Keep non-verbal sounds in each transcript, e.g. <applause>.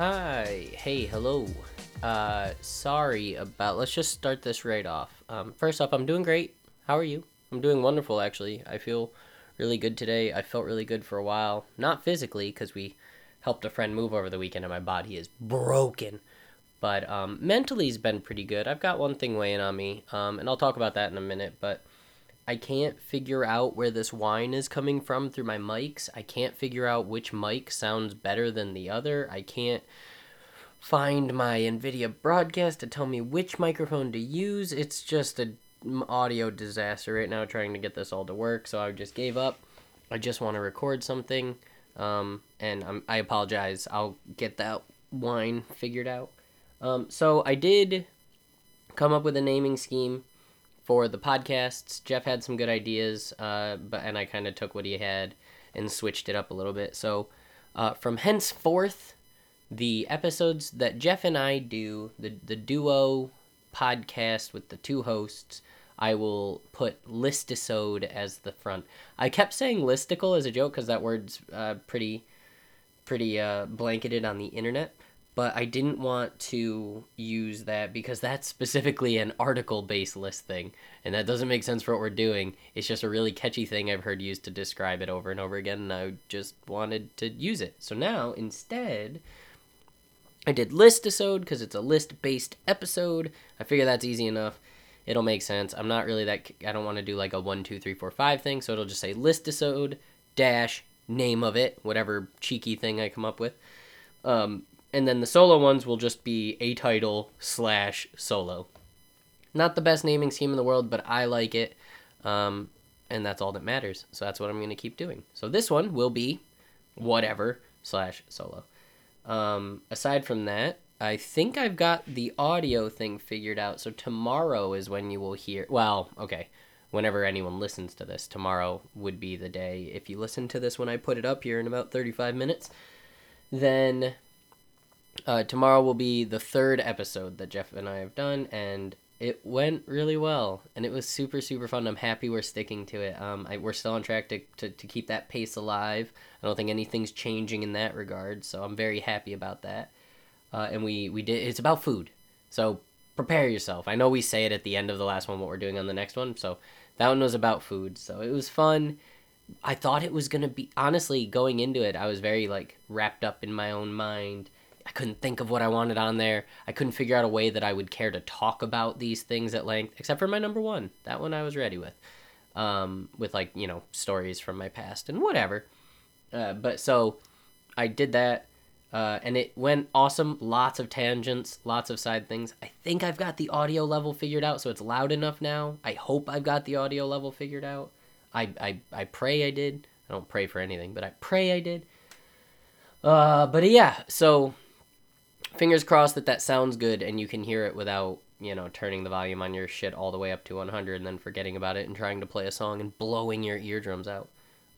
Hi. Hey, hello. Uh, sorry about. Let's just start this right off. Um, first off, I'm doing great. How are you? I'm doing wonderful, actually. I feel really good today. I felt really good for a while. Not physically, because we helped a friend move over the weekend and my body is broken. But um, mentally's been pretty good. I've got one thing weighing on me, um, and I'll talk about that in a minute. But I can't figure out where this whine is coming from through my mics. I can't figure out which mic sounds better than the other. I can't find my NVIDIA broadcast to tell me which microphone to use. It's just a audio disaster right now trying to get this all to work. So I just gave up. I just want to record something, um, and I'm, I apologize. I'll get that whine figured out. Um, so I did come up with a naming scheme for the podcasts. Jeff had some good ideas, uh, but and I kind of took what he had and switched it up a little bit. So uh, from henceforth, the episodes that Jeff and I do, the the duo podcast with the two hosts, I will put listisode as the front. I kept saying listicle as a joke because that word's uh, pretty pretty uh, blanketed on the internet but I didn't want to use that because that's specifically an article based list thing, and that doesn't make sense for what we're doing. It's just a really catchy thing I've heard used to describe it over and over again, and I just wanted to use it. So now, instead, I did listisode because it's a list based episode. I figure that's easy enough. It'll make sense. I'm not really that. I don't want to do like a one, two, three, four, five thing, so it'll just say listisode dash name of it, whatever cheeky thing I come up with. Um, and then the solo ones will just be a title slash solo. Not the best naming scheme in the world, but I like it, um, and that's all that matters. So that's what I'm going to keep doing. So this one will be whatever slash solo. Um, aside from that, I think I've got the audio thing figured out. So tomorrow is when you will hear. Well, okay. Whenever anyone listens to this, tomorrow would be the day. If you listen to this when I put it up here in about 35 minutes, then uh, tomorrow will be the third episode that Jeff and I have done, and it went really well, and it was super super fun. I'm happy we're sticking to it. Um, I, we're still on track to, to to keep that pace alive. I don't think anything's changing in that regard, so I'm very happy about that. Uh, and we we did. It's about food, so prepare yourself. I know we say it at the end of the last one what we're doing on the next one, so that one was about food. So it was fun. I thought it was gonna be honestly going into it. I was very like wrapped up in my own mind I couldn't think of what I wanted on there. I couldn't figure out a way that I would care to talk about these things at length, except for my number one. That one I was ready with, um, with like you know stories from my past and whatever. Uh, but so I did that, uh, and it went awesome. Lots of tangents, lots of side things. I think I've got the audio level figured out, so it's loud enough now. I hope I've got the audio level figured out. I I, I pray I did. I don't pray for anything, but I pray I did. Uh, but yeah, so fingers crossed that that sounds good and you can hear it without you know turning the volume on your shit all the way up to 100 and then forgetting about it and trying to play a song and blowing your eardrums out.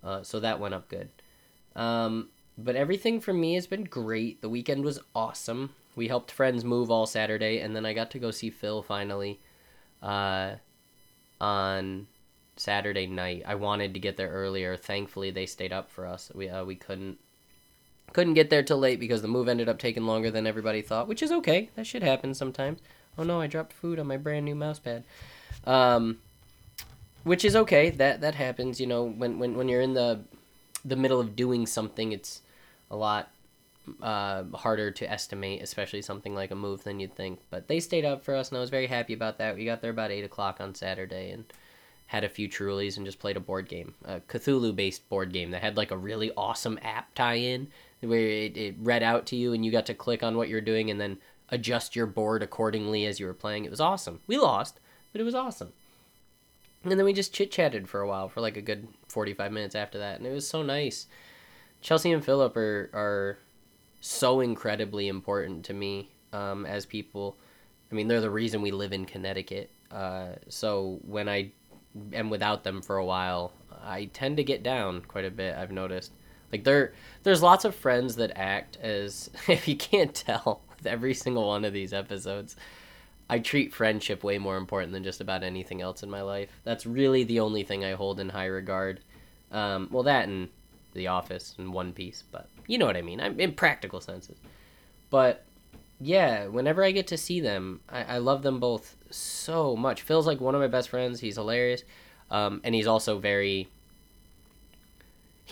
Uh, so that went up good. Um, but everything for me has been great. The weekend was awesome. We helped friends move all saturday and then i got to go see phil finally uh, on saturday night. I wanted to get there earlier. Thankfully they stayed up for us. We, uh, we couldn't couldn't get there till late because the move ended up taking longer than everybody thought, which is okay. That should happen sometimes. Oh no, I dropped food on my brand new mouse pad. Um, which is okay. That that happens. You know, when when when you're in the the middle of doing something, it's a lot uh, harder to estimate, especially something like a move than you'd think. But they stayed up for us, and I was very happy about that. We got there about eight o'clock on Saturday, and had a few Trulies and just played a board game, a Cthulhu based board game that had like a really awesome app tie in where it, it read out to you and you got to click on what you're doing and then adjust your board accordingly as you were playing. It was awesome. We lost, but it was awesome. And then we just chit chatted for a while, for like a good 45 minutes after that, and it was so nice. Chelsea and Philip are, are so incredibly important to me um, as people. I mean, they're the reason we live in Connecticut. Uh, so when I am without them for a while, I tend to get down quite a bit, I've noticed. Like there there's lots of friends that act as <laughs> if you can't tell with every single one of these episodes. I treat friendship way more important than just about anything else in my life. That's really the only thing I hold in high regard. Um, well, that and The Office and One Piece, but you know what I mean. I'm in practical senses. but yeah, whenever I get to see them, I, I love them both so much. Phil's like one of my best friends. He's hilarious, um, and he's also very.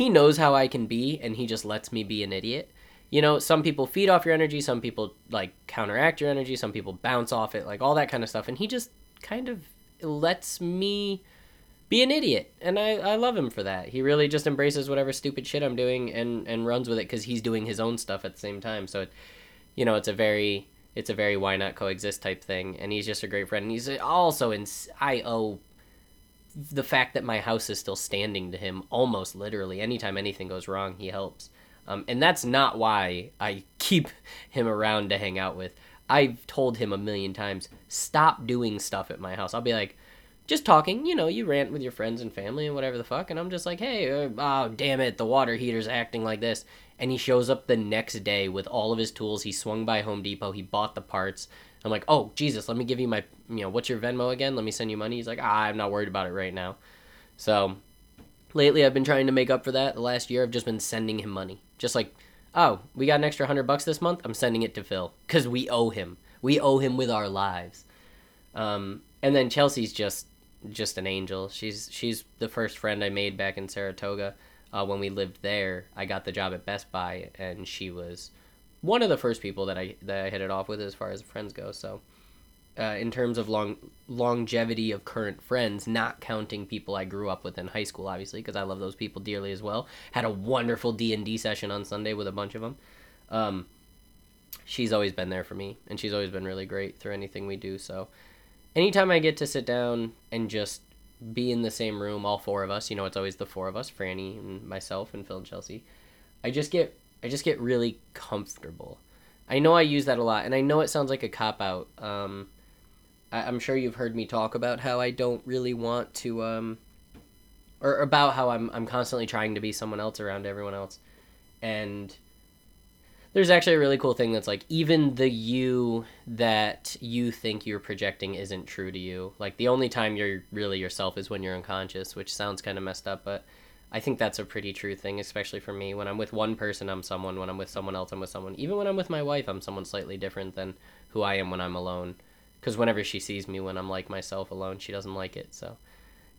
He knows how I can be, and he just lets me be an idiot. You know, some people feed off your energy, some people like counteract your energy, some people bounce off it, like all that kind of stuff. And he just kind of lets me be an idiot and I, I love him for that he really just embraces whatever stupid shit i'm doing and and runs with it because he's doing his own stuff at the same time so it, you know it's a very it's a very why not coexist type thing and he's just a great friend and he's also in i owe the fact that my house is still standing to him almost literally anytime anything goes wrong he helps um, and that's not why i <laughs> keep him around to hang out with i've told him a million times stop doing stuff at my house i'll be like just talking, you know, you rant with your friends and family and whatever the fuck, and I'm just like, hey, uh, oh, damn it, the water heater's acting like this. And he shows up the next day with all of his tools. He swung by Home Depot, he bought the parts. I'm like, oh, Jesus, let me give you my, you know, what's your Venmo again? Let me send you money. He's like, ah, I'm not worried about it right now. So lately I've been trying to make up for that. The last year I've just been sending him money. Just like, oh, we got an extra hundred bucks this month. I'm sending it to Phil because we owe him. We owe him with our lives. Um, and then Chelsea's just just an angel. She's she's the first friend I made back in Saratoga uh, when we lived there. I got the job at Best Buy, and she was one of the first people that I that I hit it off with as far as friends go. So, uh, in terms of long longevity of current friends, not counting people I grew up with in high school, obviously, because I love those people dearly as well. Had a wonderful D and D session on Sunday with a bunch of them. Um, she's always been there for me, and she's always been really great through anything we do. So anytime I get to sit down and just be in the same room, all four of us, you know, it's always the four of us, Franny and myself and Phil and Chelsea. I just get I just get really comfortable. I know I use that a lot, and I know it sounds like a cop out. Um, I, am sure you've heard me talk about how I don't really want to, um, or about how I'm I'm constantly trying to be someone else around everyone else, and there's actually a really cool thing that's like even the you that you think you're projecting isn't true to you. Like the only time you're really yourself is when you're unconscious, which sounds kind of messed up, but I think that's a pretty true thing, especially for me. When I'm with one person, I'm someone. When I'm with someone else, I'm with someone. Even when I'm with my wife, I'm someone slightly different than who I am when I'm alone. Because whenever she sees me when I'm like myself alone, she doesn't like it. So,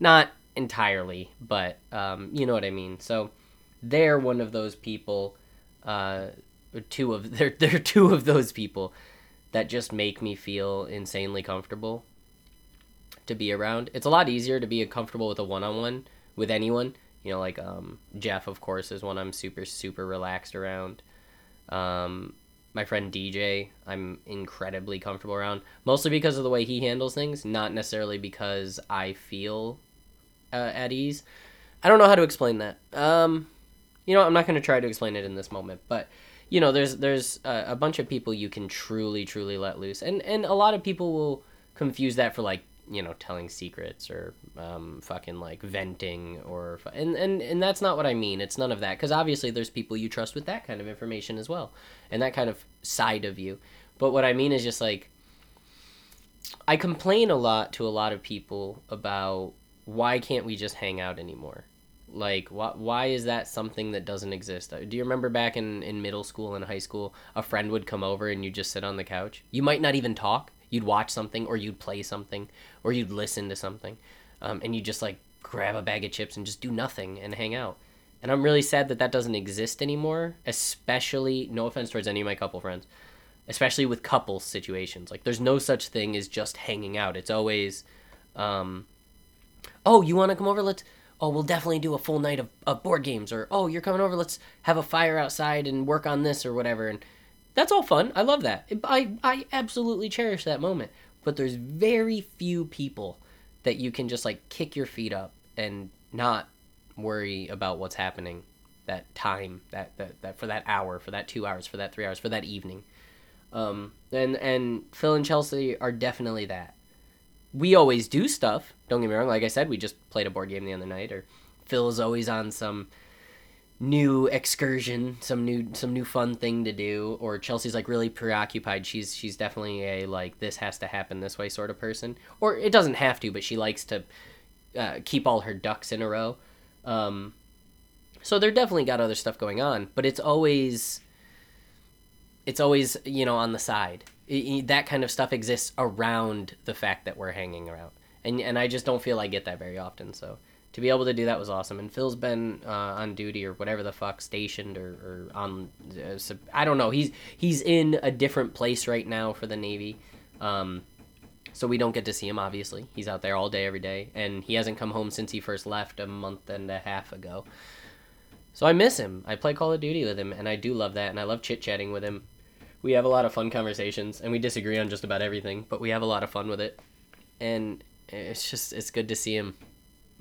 not entirely, but um, you know what I mean. So, they're one of those people uh, two of <laughs> they're they're two of those people that just make me feel insanely comfortable to be around. It's a lot easier to be comfortable with a one-on-one with anyone. You know, like um, Jeff, of course, is one I'm super super relaxed around. Um, my friend DJ, I'm incredibly comfortable around, mostly because of the way he handles things, not necessarily because I feel uh, at ease. I don't know how to explain that. Um, you know, I'm not going to try to explain it in this moment, but you know, there's there's a, a bunch of people you can truly truly let loose, and and a lot of people will confuse that for like you know telling secrets or um, fucking like venting or and, and and that's not what I mean. It's none of that because obviously there's people you trust with that kind of information as well, and that kind of side of you. But what I mean is just like I complain a lot to a lot of people about why can't we just hang out anymore? Like, why, why is that something that doesn't exist? Uh, do you remember back in, in middle school and high school, a friend would come over and you'd just sit on the couch? You might not even talk. You'd watch something, or you'd play something, or you'd listen to something. Um, and you just like grab a bag of chips and just do nothing and hang out. And I'm really sad that that doesn't exist anymore, especially, no offense towards any of my couple friends, especially with couple situations. Like, there's no such thing as just hanging out. It's always, um, oh, you want to come over? Let's oh, we'll definitely do a full night of, of board games, or oh, you're coming over, let's have a fire outside and work on this or whatever. And that's all fun. I love that. I, I absolutely cherish that moment. But there's very few people that you can just like kick your feet up and not worry about what's happening that time that, that, that for that hour for that two hours for that three hours for that evening um, and and phil and chelsea are definitely that we always do stuff. Don't get me wrong. Like I said, we just played a board game the other night, or Phil's always on some new excursion, some new some new fun thing to do, or Chelsea's like really preoccupied. She's she's definitely a like this has to happen this way sort of person, or it doesn't have to, but she likes to uh, keep all her ducks in a row. Um, so they're definitely got other stuff going on, but it's always it's always you know on the side. It, that kind of stuff exists around the fact that we're hanging around, and and I just don't feel I get that very often. So to be able to do that was awesome. And Phil's been uh, on duty or whatever the fuck, stationed or, or on. Uh, sub, I don't know. He's he's in a different place right now for the Navy. Um, so we don't get to see him. Obviously, he's out there all day, every day, and he hasn't come home since he first left a month and a half ago. So I miss him. I play Call of Duty with him, and I do love that, and I love chit chatting with him. We have a lot of fun conversations, and we disagree on just about everything, but we have a lot of fun with it, and it's just it's good to see him.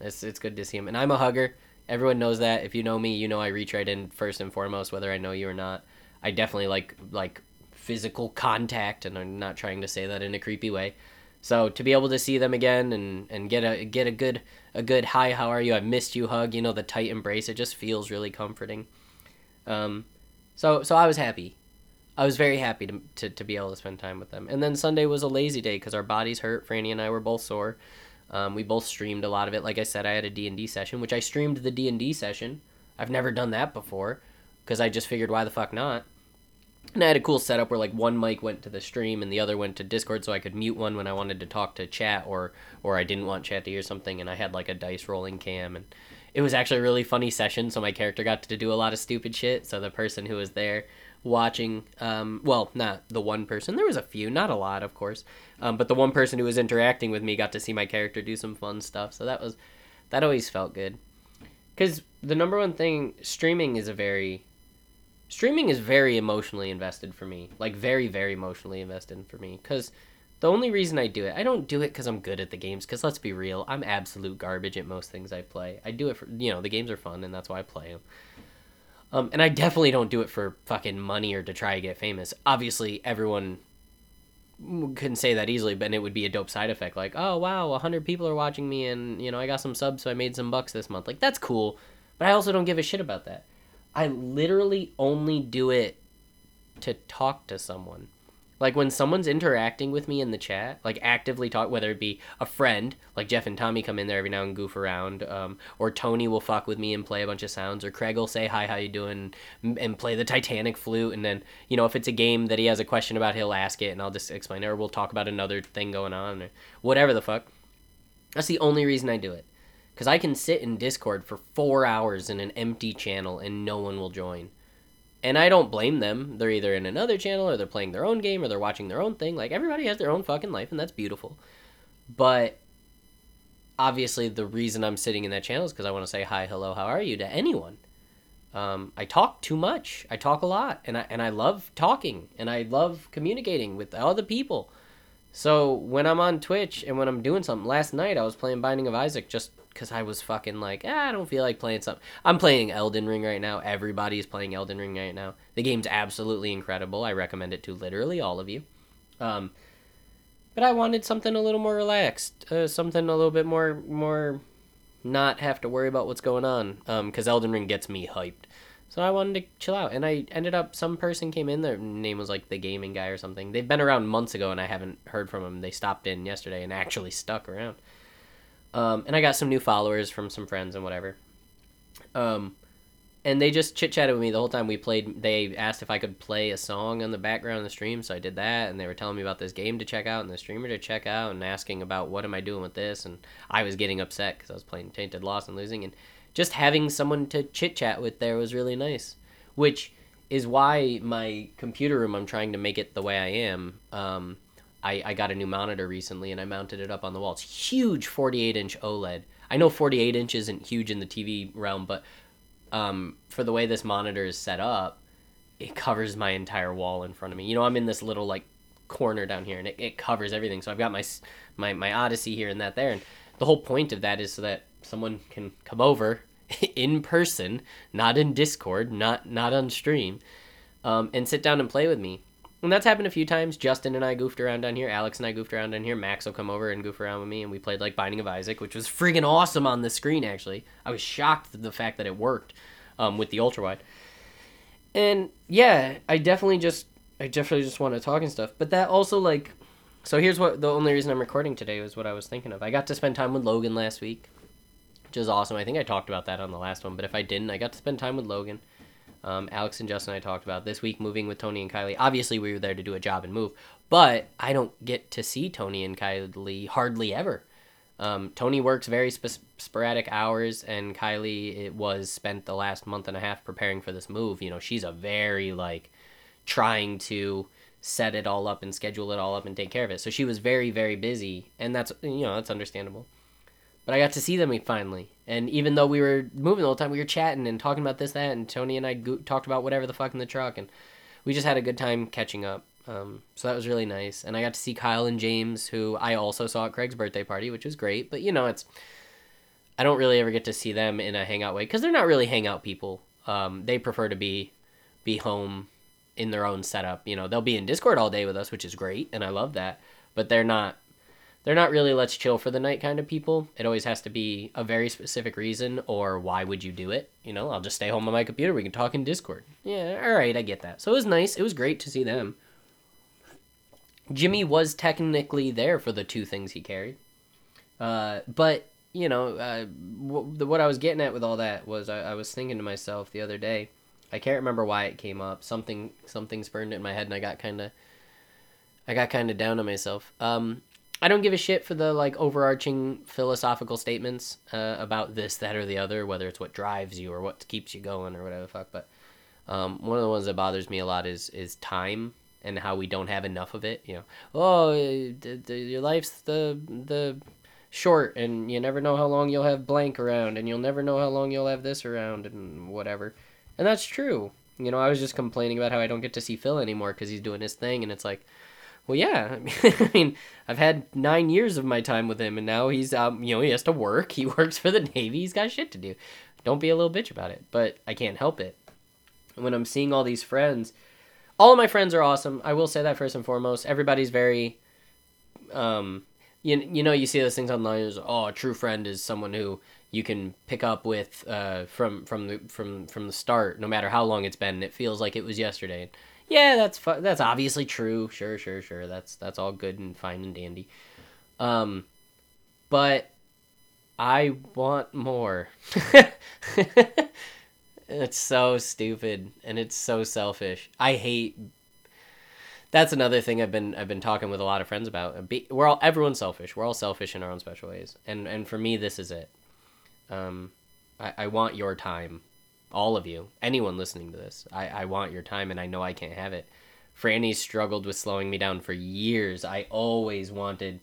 It's it's good to see him, and I'm a hugger. Everyone knows that. If you know me, you know I reach right in first and foremost, whether I know you or not. I definitely like like physical contact, and I'm not trying to say that in a creepy way. So to be able to see them again and, and get a get a good a good hi how are you I missed you hug you know the tight embrace it just feels really comforting. Um, so so I was happy, I was very happy to, to to be able to spend time with them. And then Sunday was a lazy day because our bodies hurt. Franny and I were both sore. Um, we both streamed a lot of it. Like I said, I had a D and D session, which I streamed the D and D session. I've never done that before because I just figured why the fuck not. And I had a cool setup where like one mic went to the stream and the other went to Discord, so I could mute one when I wanted to talk to chat or or I didn't want chat to hear something. And I had like a dice rolling cam, and it was actually a really funny session. So my character got to do a lot of stupid shit. So the person who was there watching, um, well, not the one person. There was a few, not a lot, of course, um, but the one person who was interacting with me got to see my character do some fun stuff. So that was that always felt good. Because the number one thing, streaming is a very streaming is very emotionally invested for me like very very emotionally invested for me because the only reason i do it i don't do it because i'm good at the games because let's be real i'm absolute garbage at most things i play i do it for you know the games are fun and that's why i play them um, and i definitely don't do it for fucking money or to try to get famous. Obviously everyone couldn't say that easily but it would be a dope side effect. Like oh wow 100 people are watching me and you know i got some subs so i made some bucks this month. Like that's cool but i also don't give a shit about that. I literally only do it to talk to someone. Like when someone's interacting with me in the chat, like actively talk, whether it be a friend, like Jeff and Tommy come in there every now and goof around, um, or Tony will fuck with me and play a bunch of sounds, or Craig will say hi, how you doing, and play the Titanic flute, and then you know if it's a game that he has a question about, he'll ask it, and I'll just explain it, or we'll talk about another thing going on, or whatever the fuck. That's the only reason I do it. Because I can sit in Discord for four hours in an empty channel and no one will join. And I don't blame them. They're either in another channel or they're playing their own game or they're watching their own thing. Like, everybody has their own fucking life and that's beautiful. But obviously, the reason I'm sitting in that channel is because I want to say hi, hello, how are you to anyone. Um, I talk too much. I talk a lot, and I and I love talking, and I love communicating with other people. So when I'm on Twitch and when I'm doing something, last night I was playing Binding of Isaac just because I was fucking like, ah, I don't feel like playing something. I'm playing Elden Ring right now. Everybody's playing Elden Ring right now. The game's absolutely incredible. I recommend it to literally all of you. Um, but I wanted something a little more relaxed, uh, something a little bit more more not have to worry about what's going on. Um, because Elden Ring gets me hyped. So I wanted to chill out, and I ended up. Some person came in. Their name was like the gaming guy or something. They've been around months ago, and I haven't heard from them. They stopped in yesterday and actually stuck around. Um, and I got some new followers from some friends and whatever. Um, and they just chit chatted with me the whole time we played. They asked if I could play a song on the background of the stream, so I did that. And they were telling me about this game to check out and the streamer to check out, and asking about what am I doing with this. And I was getting upset because I was playing Tainted Lost and losing, and just having someone to chit chat with there was really nice. Which is why my computer room, I'm trying to make it the way I am. Um, I, I got a new monitor recently and I mounted it up on the wall. It's huge 48 inch OLED. I know 48 inch isn't huge in the TV realm, but um, for the way this monitor is set up, it covers my entire wall in front of me. You know, I'm in this little like corner down here and it, it covers everything. So I've got my, my, my Odyssey here and that there. And the whole point of that is so that someone can come over <laughs> in person, not in Discord, not, not on stream, um, and sit down and play with me and that's happened a few times. Justin and I goofed around down here. Alex and I goofed around down here. Max will come over and goof around with me, and we played like Binding of Isaac, which was friggin' awesome on the screen. Actually, I was shocked at the fact that it worked um, with the ultra wide. And yeah, I definitely just, I definitely just want to talk and stuff. But that also like, so here's what the only reason I'm recording today was what I was thinking of. I got to spend time with Logan last week, which is awesome. I think I talked about that on the last one, but if I didn't, I got to spend time with Logan. Um, Alex and Justin and I talked about this week moving with Tony and Kylie. Obviously, we were there to do a job and move, but I don't get to see Tony and Kylie hardly ever. Um, Tony works very sp- sporadic hours, and Kylie it was spent the last month and a half preparing for this move. You know, she's a very like trying to set it all up and schedule it all up and take care of it. So she was very very busy, and that's you know that's understandable. But I got to see them finally, and even though we were moving the whole time, we were chatting and talking about this that, and Tony and I go- talked about whatever the fuck in the truck, and we just had a good time catching up. Um, so that was really nice. And I got to see Kyle and James, who I also saw at Craig's birthday party, which was great. But you know, it's I don't really ever get to see them in a hangout way because they're not really hangout people. Um, they prefer to be be home in their own setup. You know, they'll be in Discord all day with us, which is great, and I love that. But they're not they're not really let's chill for the night kind of people. It always has to be a very specific reason or why would you do it? You know, I'll just stay home on my computer. We can talk in Discord. Yeah, all right, I get that. So it was nice. It was great to see them. Jimmy was technically there for the two things he carried. Uh, but, you know, uh, what, what I was getting at with all that was I, I was thinking to myself the other day, I can't remember why it came up. Something something spurned it in my head and I got kind of I got kind of down on myself. Um, I don't give a shit for the like overarching philosophical statements uh, about this, that, or the other, whether it's what drives you or what keeps you going or whatever the fuck. But um, one of the ones that bothers me a lot is is time and how we don't have enough of it. You know, oh, the, the, your life's the the short, and you never know how long you'll have blank around, and you'll never know how long you'll have this around, and whatever. And that's true. You know, I was just complaining about how I don't get to see Phil anymore because he's doing his thing, and it's like, well, yeah. <laughs> I mean, I've had nine years of my time with him, and now he's um, you know, he has to work. <laughs> He works for the Navy. He's got shit to do. Don't be a little bitch about it. But I can't help it. When I'm seeing all these friends all of my friends are awesome. I will say that first and foremost. Everybody's very, um, you, you know, you see those things online. Is oh, a true friend is someone who you can pick up with uh, from from the from from the start, no matter how long it's been. It feels like it was yesterday. Yeah, that's fu- that's obviously true. Sure, sure, sure. That's that's all good and fine and dandy. Um, but I want more. <laughs> It's so stupid and it's so selfish. I hate. That's another thing I've been I've been talking with a lot of friends about. We're all everyone's selfish. We're all selfish in our own special ways, and and for me, this is it. Um, I, I want your time, all of you, anyone listening to this. I I want your time, and I know I can't have it. Franny struggled with slowing me down for years. I always wanted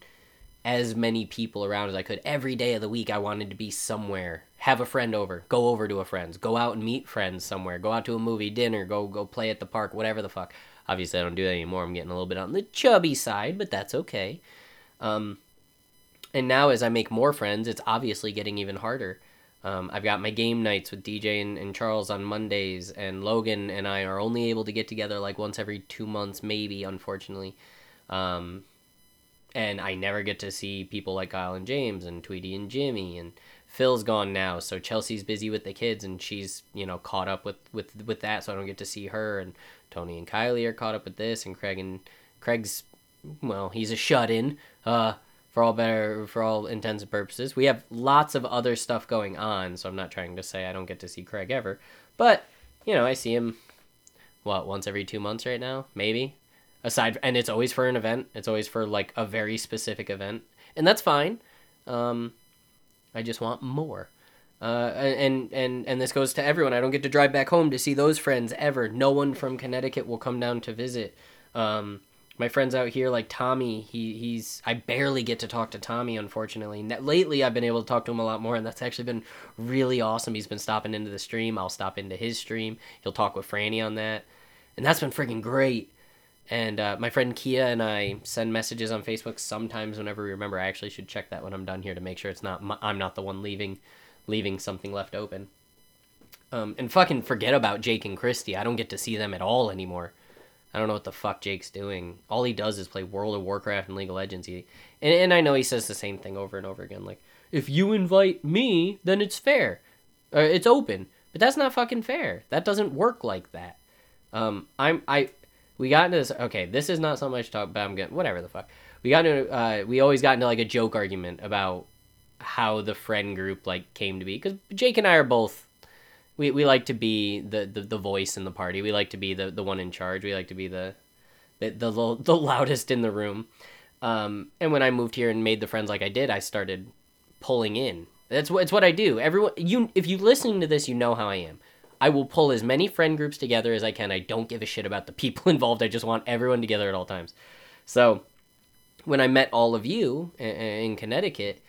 as many people around as I could. Every day of the week, I wanted to be somewhere, have a friend over, go over to a friend's, go out and meet friends somewhere, go out to a movie, dinner, go go play at the park, whatever the fuck. Obviously, I don't do that anymore. I'm getting a little bit on the chubby side, but that's okay. Um, and now, as I make more friends, it's obviously getting even harder. Um, I've got my game nights with DJ and, and Charles on Mondays, and Logan and I are only able to get together like once every two months, maybe, unfortunately. Um, and I never get to see people like Kyle and James and Tweety and Jimmy and Phil's gone now, so Chelsea's busy with the kids and she's you know caught up with with with that, so I don't get to see her. And Tony and Kylie are caught up with this, and Craig and Craig's well, he's a shut in. Uh, for all better for all intents and purposes, we have lots of other stuff going on, so I'm not trying to say I don't get to see Craig ever, but you know I see him what once every two months right now, maybe. Aside and it's always for an event. It's always for like a very specific event. And that's fine. Um i just want more. Uh and and and this goes to everyone. I don't get to drive back home to see those friends ever. No one from connecticut will come down to visit um my friends out here like tommy he he's i barely get to talk to tommy unfortunately lately i've been able to talk to him a lot more and that's actually been really awesome he's been stopping into the stream i'll stop into his stream he'll talk with franny on that and that's been freaking great and uh, my friend Kia and I send messages on Facebook sometimes whenever we remember. I actually should check that when I'm done here to make sure it's not my, I'm not the one leaving leaving something left open. Um, and fucking forget about Jake and Christy. I don't get to see them at all anymore. I don't know what the fuck Jake's doing. All he does is play World of Warcraft and League of Legends. He, and, and I know he says the same thing over and over again. Like, if you invite me, then it's fair. Uh, it's open. But that's not fucking fair. That doesn't work like that. Um, I'm I we got into this. Okay, this is not something I should talk about. I'm getting whatever the fuck. We got into. Uh, we always got into like a joke argument about how the friend group like came to be because Jake and I are both we, we like to be the, the, the voice in the party. We like to be the, the one in charge. We like to be the the the, the <laughs> loudest in the room. Um, and when I moved here and made the friends like I did, I started pulling in. That's what it's what I do. Everyone, you if you listening to this, you know how I am. I will pull as many friend groups together as I can. I don't give a shit about the people <laughs> involved. I just want everyone together at all times. So, when I met all of you in Connecticut,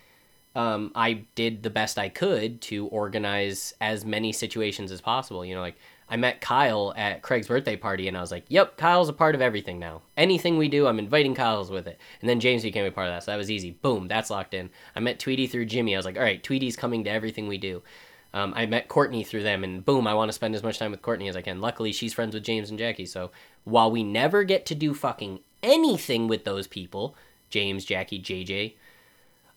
um, I did the best I could to organize as many situations as possible. You know, like I met Kyle at Craig's birthday party, and I was like, "Yep, Kyle's a part of everything now. Anything we do, I'm inviting Kyle's with it." And then James became a part of that, so that was easy. Boom, that's locked in. I met Tweety through Jimmy. I was like, "All right, Tweety's coming to everything we do." Um, I met Courtney through them, and boom, I want to spend as much time with Courtney as I can. Luckily, she's friends with James and Jackie, so while we never get to do fucking anything with those people, James, Jackie, JJ,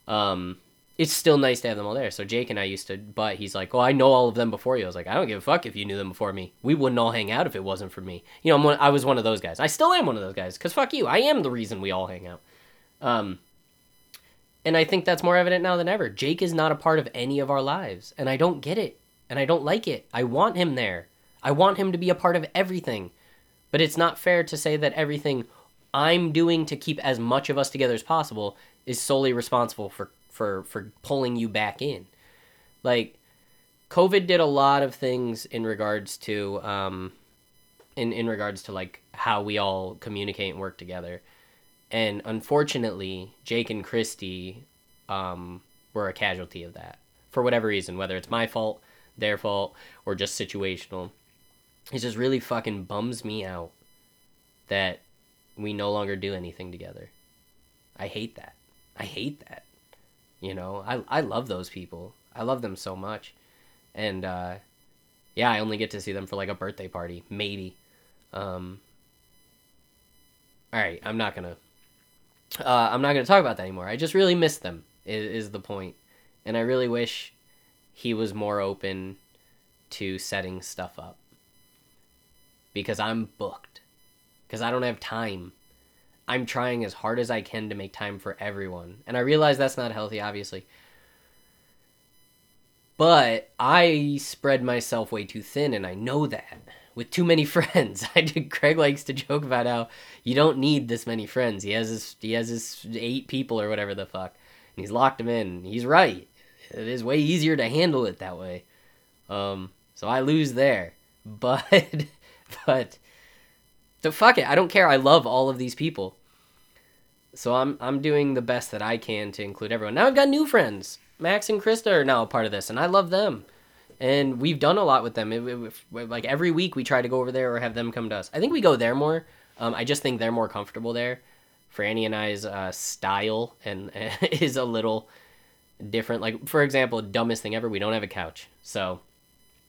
um, it's still nice to have them all there. So Jake and I used to, but he's like, "Well, I know all of them before you." I was like, "I don't give a fuck if you knew them before me. We wouldn't all hang out if it wasn't for me." You know, I'm one, I was one of those guys. I still am one of those guys because fuck you. I am the reason we all hang out. Um, and I think that's more evident now than ever. Jake is not a part of any of our lives, and I don't get it, and I don't like it. I want him there. I want him to be a part of everything, but it's not fair to say that everything I'm doing to keep as much of us together as possible is solely responsible for for for pulling you back in. Like COVID did a lot of things in regards to um in in regards to like how we all communicate and work together. And unfortunately, Jake and Christy um were a casualty of that for whatever reason, whether it's my fault, their fault, or just situational. It just really fucking bums me out that we no longer do anything together. I hate that. I hate that. You know, I I love those people. I love them so much, and uh, yeah, I only get to see them for like a birthday party, maybe. Um, all right, I'm not gonna. Uh, I'm not gonna talk about that anymore. I just really miss them. Is, is the point, and I really wish he was more open to setting stuff up because I'm booked because I don't have time I'm trying as hard as I can to make time for everyone. And I realize that's not healthy, obviously. But I spread myself way too thin, and I know that with too many <laughs> friends. I did. Craig likes to joke about how you don't need this many friends. He has his he has his eight people or whatever the fuck, and he's locked them in. He's right. It is way easier to handle it that way. Um, so I lose there, <laughs> but but so fuck it. I don't care. I love all of these people. So I'm I'm doing the best that I can to include everyone. Now I've got new friends. Max and Krista are now a part of this, and I love them. And we've done a lot with them. It, it, it, like every week, we try to go over there or have them come to us. I think we go there more. Um, I just think they're more comfortable there. Franny and I's uh, style and <laughs> is a little different. Like for example, dumbest thing ever, we don't have a couch. So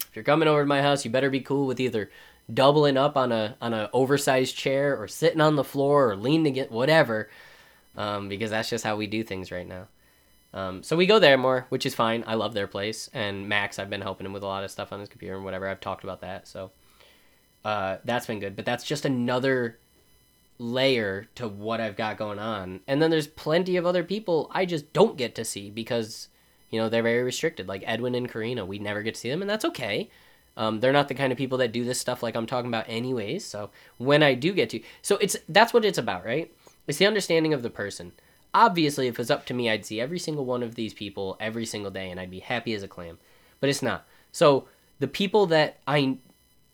if you're coming over to my house, you better be cool with either doubling up on a on an oversized chair or sitting on the floor or leaning against whatever, um, because that's just how we do things right now. Um, so we go there more, which is fine. I love their place, and Max, I've been helping him with a lot of stuff on his computer and whatever. I've talked about that, so uh, that's been good. But that's just another layer to what I've got going on. And then there's plenty of other people I just don't get to see because you know they're very restricted, like Edwin and Karina. We never get to see them, and that's okay. Um, they're not the kind of people that do this stuff like I'm talking about anyways. So when I do get to, so it's that's what it's about, right? It's the understanding of the person. Obviously, if it was up to me, I'd see every single one of these people every single day, and I'd be happy as a clam. But it's not. So the people that I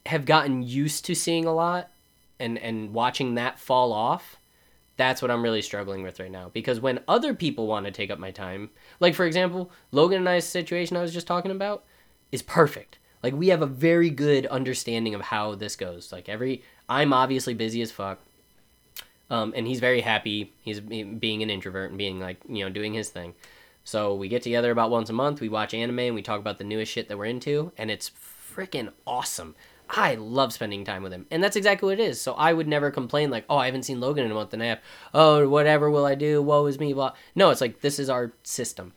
have gotten used to seeing a lot, and and watching that fall off, that's what I'm really struggling with right now. Because when other people want to take up my time, like for example, Logan and I's situation I was just talking about, is perfect like we have a very good understanding of how this goes. Like every I'm obviously busy as fuck. Um, and he's very happy. He's being an introvert and being like, you know, doing his thing. So we get together about once a month. We watch anime and we talk about the newest shit that we're into, and it's freaking awesome. I love spending time with him, and that's exactly what it is. So I would never complain like, oh, I haven't seen Logan in a month and a half. Oh, whatever will I do? Woe is me. Blah. No, it's like this is our system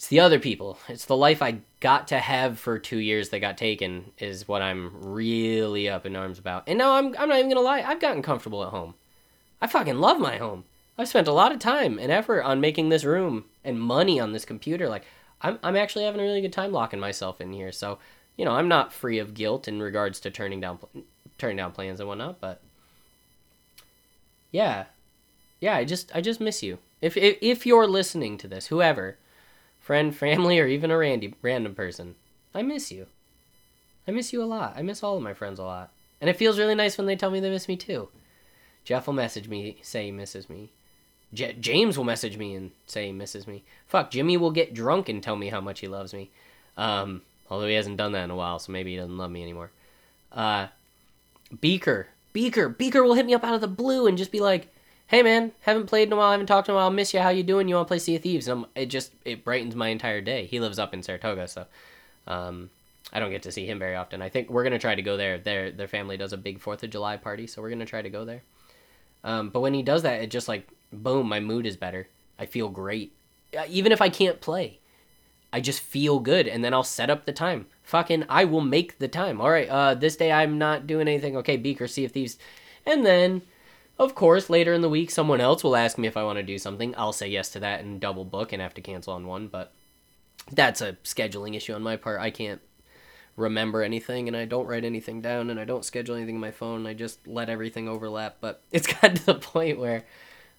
it's the other people. It's the life I got to have for two years that got taken is what I'm really up in arms about. And now I'm I'm not even gonna lie, I've gotten comfortable at home. I fucking love my home. I've spent a lot of time and effort on making this room and money on this computer. Like I'm I'm actually having a really good time locking myself in here. So you know, I'm not free of guilt in regards to turning down turning down plans and whatnot, but yeah, yeah, I just I just miss you. If if, if you're listening to this, whoever, friend, family, or even a randy, random person, I miss you. I miss you a lot. I miss all of my friends a lot, and it feels really nice when they tell me they miss me too. Jeff will message me say he misses me. J- James will message me and say he misses me. Fuck, Jimmy will get drunk and tell me how much he loves me. Um, although he hasn't done that in a while, so maybe he doesn't love me anymore. Uh, Beaker, Beaker, Beaker will hit me up out of the blue and just be like, "Hey man, haven't played in a while, haven't talked in a while, miss you. How you doing? You want to play Sea of Thieves?" And I'm, it just it brightens my entire day. He lives up in Saratoga, so um, I don't get to see him very often. I think we're gonna try to go there. Their their family does a big Fourth of July party, so we're gonna try to go there. Um, but when he does that, it just like boom, my mood is better. I feel great, even if I can't play. I just feel good, and then I'll set up the time. Fucking, I will make the time. All right, uh, this day I'm not doing anything. Okay, Beaker, Sea of Thieves, and then, of course, later in the week, someone else will ask me if I want to do something. I'll say yes to that and double book and have to cancel on one, but that's a scheduling issue on my part. I can't remember anything and I don't write anything down and I don't schedule anything in my phone. I just let everything overlap. But <laughs> it's gotten to the point where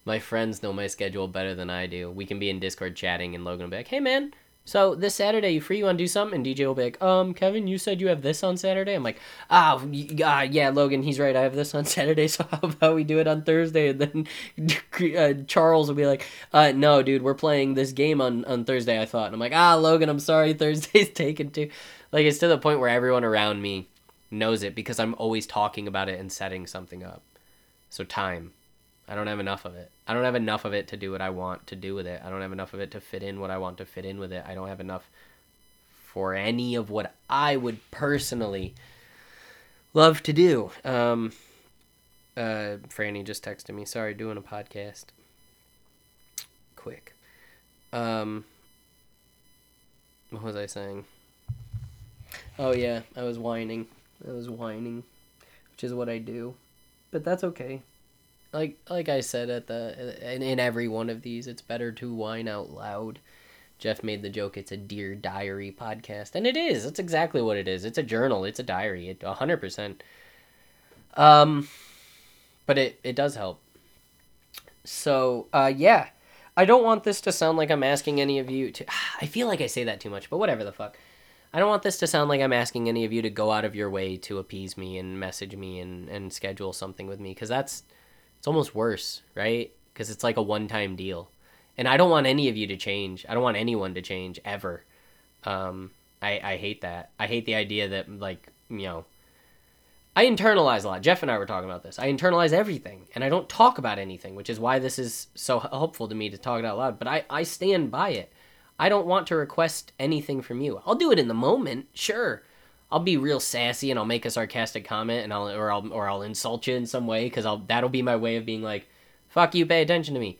my friends know my schedule better than I do. We can be in Discord chatting and Logan will be like, hey man, so this Saturday you free? You want to do something? And DJ will be like, um, Kevin, you said you have this on Saturday. I'm like, ah, oh, uh, yeah, Logan, he's right. I have this on <laughs> Saturday. So how about we do it on Thursday? And then <laughs> uh, Charles will be like, uh, no, dude, we're playing this game on on Thursday. I thought. And I'm like, ah, Logan, I'm sorry, <laughs> Thursday's taken too. Like it's to the point where everyone around me knows it because I'm always talking about it and setting something up. So time. I don't have enough of it. I don't have enough of it to do what I want to do with it. I don't have enough of it to fit in what I want to fit in with it. I don't have enough for any of what I would personally love to do. Um, uh, Franny just texted me. Sorry, doing a podcast. Quick. Um, what was I saying? Oh yeah, I was whining. I was whining, which is what I do, but that's okay. Like like I said at the in, in every one of these, it's better to whine out loud. Jeff made the joke. It's a dear diary podcast, and it is. That's exactly what it is. It's a journal. It's a diary. It hundred percent. Um, but it it does help. So uh, yeah, I don't want this to sound like I'm asking any of you to. <sighs> I feel like I say that too much, but whatever the fuck. I don't want this to sound like I'm asking any of you to go out of your way to appease me and message me and, and schedule something with me because that's it's almost worse, right? Because it's like a one time deal, and I don't want any of you to change. I don't want anyone to change ever. Um, I I hate that. I hate the idea that like you know. I internalize a lot. Jeff and I were talking about this. I internalize everything, and I don't talk about anything, which is why this is so helpful to me to talk it out loud. But I, I stand by it. I don't want to request anything from you. I'll do it in the moment, sure. I'll be real sassy and I'll make a sarcastic comment and I'll or I'll or I'll insult you in some way because I'll that'll be my way of being like, "Fuck you, pay attention to me."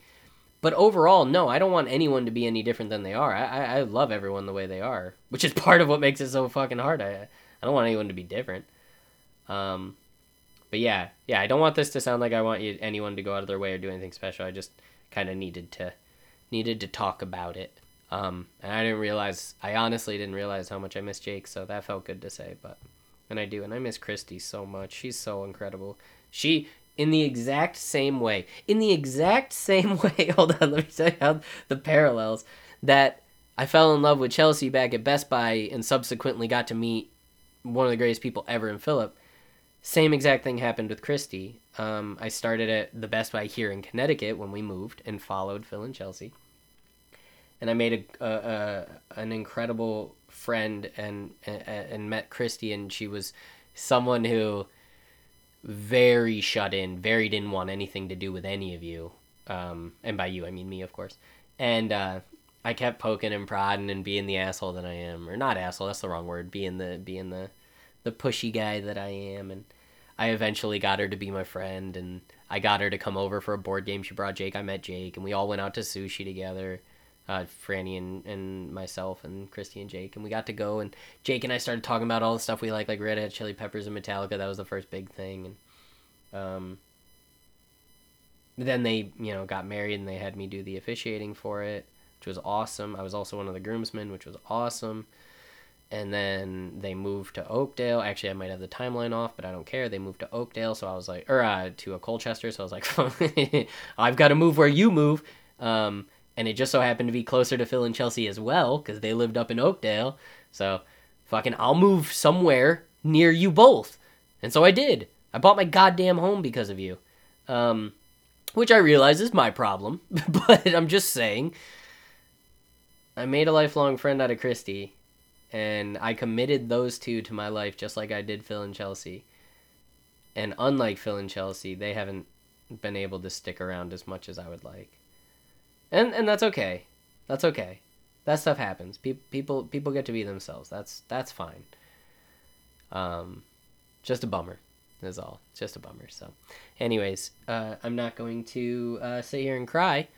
But overall, no, I don't want anyone to be any different than they are. I, I, love everyone the way they are, which is <laughs> part of what makes it so fucking hard. I I don't want anyone to be different. Um, but yeah, yeah, I don't want this to sound like I want you anyone to go out of their way or do anything special. I just kind of needed to needed to talk about it. Um, and I didn't realize, I honestly didn't realize how much I miss Jake, so that felt good to say. But, and I do, and I miss Christy so much. She's so incredible. She, in the exact same way, in the exact <laughs> same way, hold on, let me tell you how the parallels that I fell in love with Chelsea back at Best Buy and subsequently got to meet one of the greatest people ever in Philip. Same exact thing happened with Christy. Um, I started at the Best Buy here in Connecticut when we moved and followed Phil and Chelsea and I made a, a, a an incredible friend and, and and met Christy, and she was someone who very shut in, very didn't want anything to do with any of you. Um, and by you, I mean me, of course. And uh, I kept poking and prodding and being the asshole that I am, or not asshole. That's the wrong word. Being the being the the pushy guy that I am, and I eventually got her to be my friend, and I got her to come over for a board game. She brought Jake. I met Jake, and we all went out to sushi together uh, Franny and, and myself and Christy and Jake, and we got to go. And Jake and I started talking about all the stuff we like, like Red Hot Chili Peppers and Metallica. That was the first big thing. And um, then they, you know, got married and they had me do the officiating for it, which was awesome. I was also one of the groomsmen, which was awesome. and then they moved to Oakdale. Actually, I might have the timeline off, but I don't care. They moved to Oakdale, so I was like, or uh, to a Colchester, so I was like, <laughs> I've got to move where you move. Um, and it just so happened to be closer to Phil and Chelsea as well, because they lived up in Oakdale. So, fucking, I'll move somewhere near you both. And so I did. I bought my goddamn home because of you. Um, which I realize is my problem, <laughs> but I'm just saying. I made a lifelong friend out of Christy, and I committed those two to my life just like I did Phil and Chelsea. And unlike Phil and Chelsea, they haven't been able to stick around as much as I would like. And and that's okay. That's okay. That stuff happens. People people people get to be themselves. That's that's fine. Um just a bummer is all. Just a bummer. So anyways, uh, I'm not going to uh, sit here and cry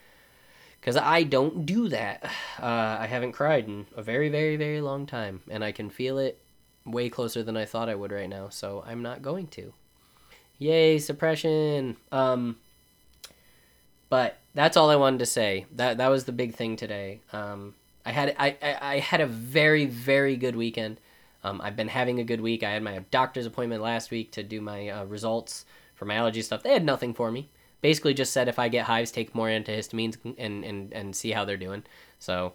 because I don't do that. <sighs> Uh, I haven't cried in a very, very, very long time, and I can feel it way closer than I thought I would right now. So I'm not going to. Yay, suppression. Um, but that's all I wanted to say. That that was the big thing today. Um, I had I, I, I had a very very good weekend. Um, I've been having a good week. I had my doctor's appointment last week to do my uh, results for my allergy stuff. They had nothing for me basically just said if I get hives, take more antihistamines and, and, and see how they're doing. So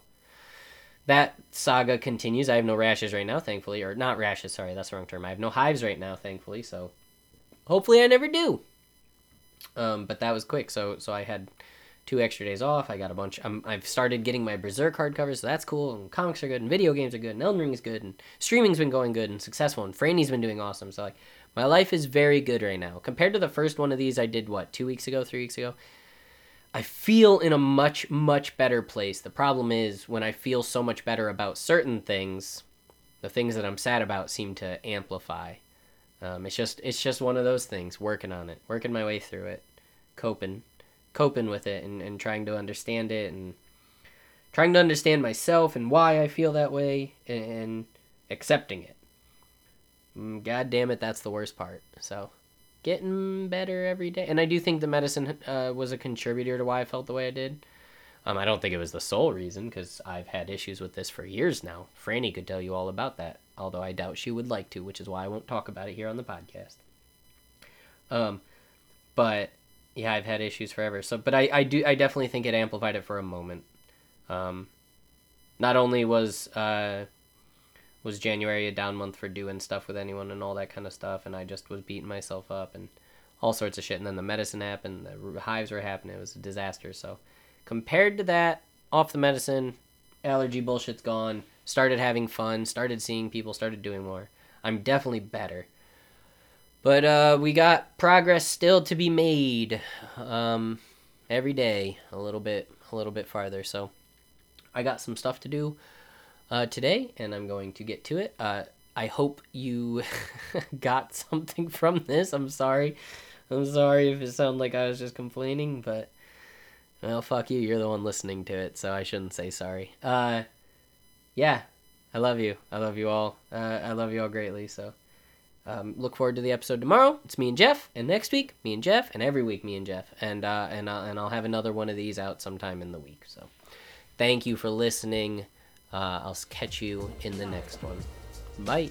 that saga continues. I have no rashes right now, thankfully, or not rashes. Sorry, that's the wrong term. I have no hives right now, thankfully. So hopefully I never do. Um, but that was quick. So so I had two extra days off. I got a bunch. i I've started getting my Berserk hardcovers, so that's cool. And comics are good, and video games are good, and Elden Ring is good, and streaming's been going good and successful, and Franny's been doing awesome. So like my life is very good right now. Compared to the first one of these I did, what, two weeks ago, three weeks ago? I feel in a much, much better place. The problem is when I feel so much better about certain things, the things that I'm sad about seem to amplify. Um, it's just it's just one of those things. Working on it, working my way through it, coping, coping with it, and, and trying to understand it, and trying to understand myself and why I feel that way, and, and accepting it. Mm, God damn it, that's the worst part. So, getting better every day. And I do think the medicine uh, was a contributor to why I felt the way I did. Um, I don't think it was the sole reason because I've had issues with this for years now. Franny could tell you all about that, although I doubt she would like to, which is why I won't talk about it here on the podcast. Um, but yeah, I've had issues forever. So, but I, I do, I definitely think it amplified it for a moment. Um, not only was uh, was January a down month for doing stuff with anyone and all that kind of stuff, and I just was beating myself up and all sorts of shit. And then the medicine happened, the hives were happening. It was a disaster. So compared to that, off the medicine, allergy bullshit's gone. Started having fun. Started seeing people. Started doing more. I'm definitely better. But uh, we got progress still to be made. Um, every day, a little bit, a little bit farther. So I got some stuff to do uh, today, and I'm going to get to it. Uh, I hope you <laughs> got something from this. I'm sorry. I'm sorry if it sounded like I was just complaining, but well, fuck you. You're the one listening to it, so I shouldn't say sorry. Uh, yeah, I love you. I love you all. Uh, I love you all greatly. So, um, look forward to the episode tomorrow. It's me and Jeff, and next week me and Jeff, and every week me and Jeff, and uh, and uh, and I'll have another one of these out sometime in the week. So, thank you for listening. Uh, I'll catch you in the next one. Bye.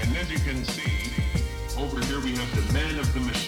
And as you can see, over here we have the man of the machine.